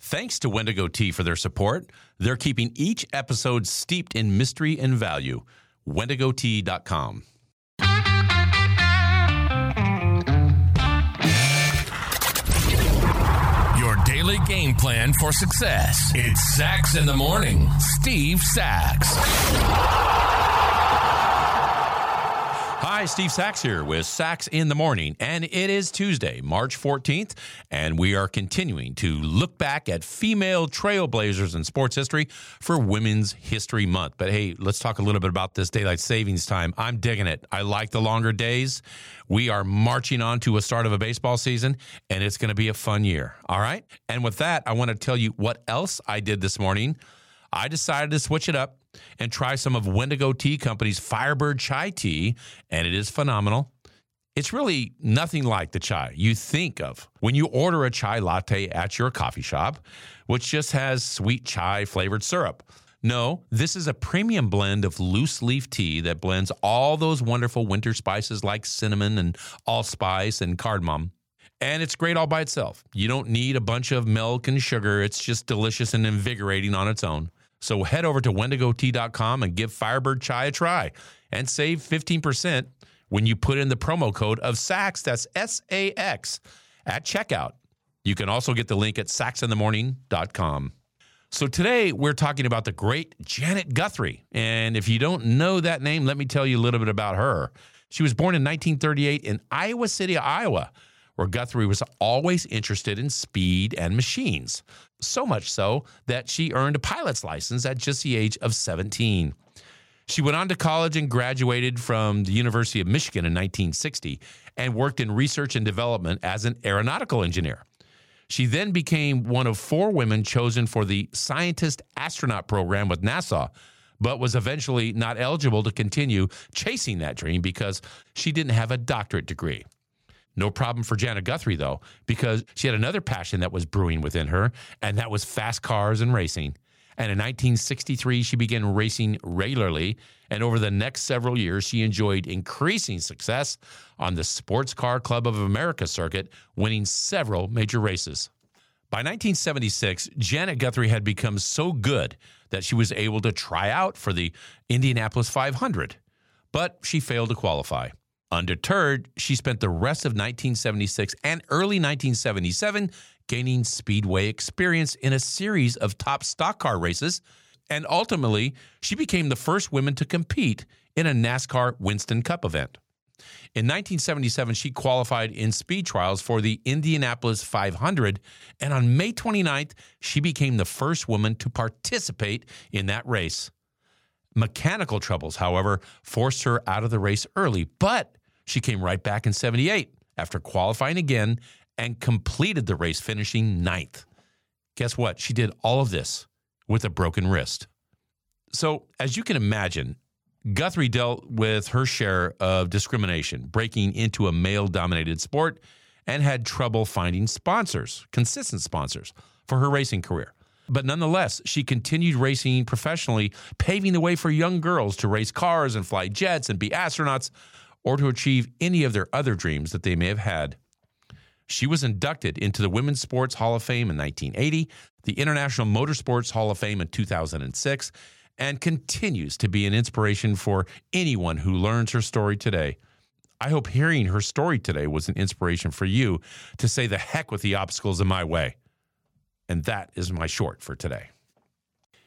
Thanks to Wendigo Tea for their support. They're keeping each episode steeped in mystery and value. WendigoTea.com. Your daily game plan for success. It's Sax in the Morning. Steve Sax. Hi, Steve Sax here with Sax in the Morning, and it is Tuesday, March 14th, and we are continuing to look back at female trailblazers in sports history for Women's History Month. But hey, let's talk a little bit about this daylight savings time. I'm digging it. I like the longer days. We are marching on to a start of a baseball season, and it's going to be a fun year. All right. And with that, I want to tell you what else I did this morning. I decided to switch it up and try some of Wendigo Tea Company's Firebird Chai Tea, and it is phenomenal. It's really nothing like the chai you think of when you order a chai latte at your coffee shop, which just has sweet chai flavored syrup. No, this is a premium blend of loose leaf tea that blends all those wonderful winter spices like cinnamon and allspice and cardamom. And it's great all by itself. You don't need a bunch of milk and sugar. It's just delicious and invigorating on its own. So head over to wendigotea.com and give Firebird Chai a try and save 15% when you put in the promo code of SAX, that's S A X, at checkout. You can also get the link at saxinthemorning.com. So today we're talking about the great Janet Guthrie. And if you don't know that name, let me tell you a little bit about her. She was born in 1938 in Iowa City, Iowa where Guthrie was always interested in speed and machines, so much so that she earned a pilot's license at just the age of 17. She went on to college and graduated from the University of Michigan in 1960 and worked in research and development as an aeronautical engineer. She then became one of four women chosen for the scientist astronaut program with NASA, but was eventually not eligible to continue chasing that dream because she didn't have a doctorate degree. No problem for Janet Guthrie, though, because she had another passion that was brewing within her, and that was fast cars and racing. And in 1963, she began racing regularly. And over the next several years, she enjoyed increasing success on the Sports Car Club of America circuit, winning several major races. By 1976, Janet Guthrie had become so good that she was able to try out for the Indianapolis 500, but she failed to qualify. Undeterred, she spent the rest of 1976 and early 1977 gaining speedway experience in a series of top stock car races, and ultimately, she became the first woman to compete in a NASCAR Winston Cup event. In 1977, she qualified in speed trials for the Indianapolis 500, and on May 29th, she became the first woman to participate in that race. Mechanical troubles, however, forced her out of the race early, but she came right back in 78 after qualifying again and completed the race, finishing ninth. Guess what? She did all of this with a broken wrist. So, as you can imagine, Guthrie dealt with her share of discrimination, breaking into a male dominated sport, and had trouble finding sponsors, consistent sponsors, for her racing career. But nonetheless, she continued racing professionally, paving the way for young girls to race cars and fly jets and be astronauts or to achieve any of their other dreams that they may have had. She was inducted into the Women's Sports Hall of Fame in 1980, the International Motorsports Hall of Fame in 2006, and continues to be an inspiration for anyone who learns her story today. I hope hearing her story today was an inspiration for you to say the heck with the obstacles in my way. And that is my short for today.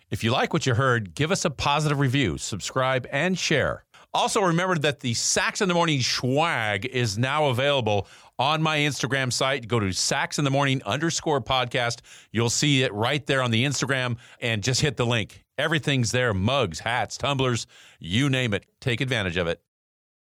If you like what you heard, give us a positive review, subscribe, and share. Also, remember that the Sax in the Morning swag is now available on my Instagram site. Go to Sax in the Morning underscore podcast. You'll see it right there on the Instagram and just hit the link. Everything's there mugs, hats, tumblers, you name it. Take advantage of it.